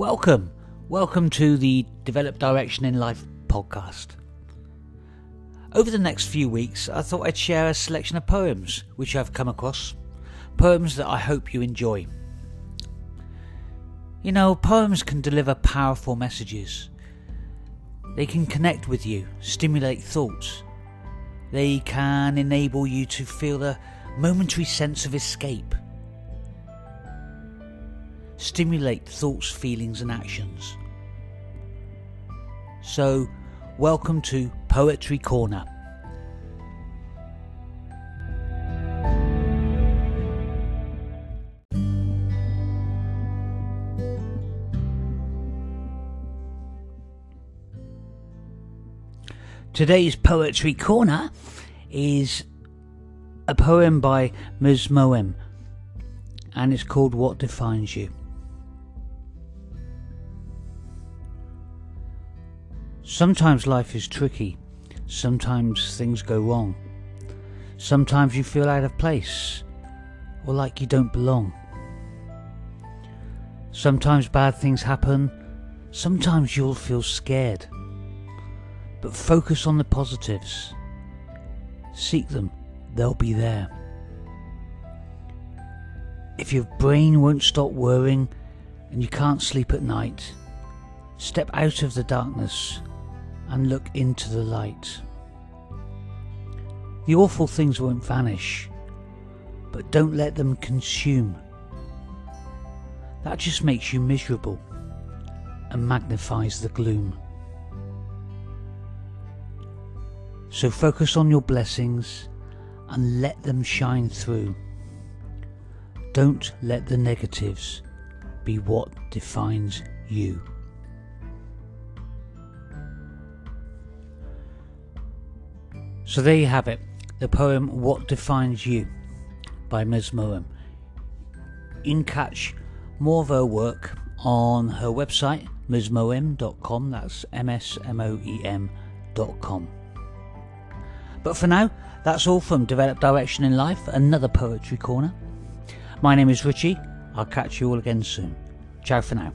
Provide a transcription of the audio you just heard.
Welcome, welcome to the Develop Direction in Life podcast. Over the next few weeks, I thought I'd share a selection of poems which I've come across, poems that I hope you enjoy. You know, poems can deliver powerful messages. They can connect with you, stimulate thoughts. They can enable you to feel a momentary sense of escape stimulate thoughts, feelings, and actions. So, welcome to Poetry Corner. Today's Poetry Corner is a poem by Ms. Moem and it's called What Defines You. Sometimes life is tricky. Sometimes things go wrong. Sometimes you feel out of place or like you don't belong. Sometimes bad things happen. Sometimes you'll feel scared. But focus on the positives. Seek them, they'll be there. If your brain won't stop worrying and you can't sleep at night, step out of the darkness and look into the light. The awful things won't vanish, but don't let them consume. That just makes you miserable and magnifies the gloom. So focus on your blessings and let them shine through. Don't let the negatives be what defines you. So there you have it, the poem What Defines You by Ms. Moem. You can catch more of her work on her website, msmoem.com, that's M-S-M-O-E-M.com. But for now, that's all from Develop Direction in Life, another Poetry Corner. My name is Richie, I'll catch you all again soon. Ciao for now.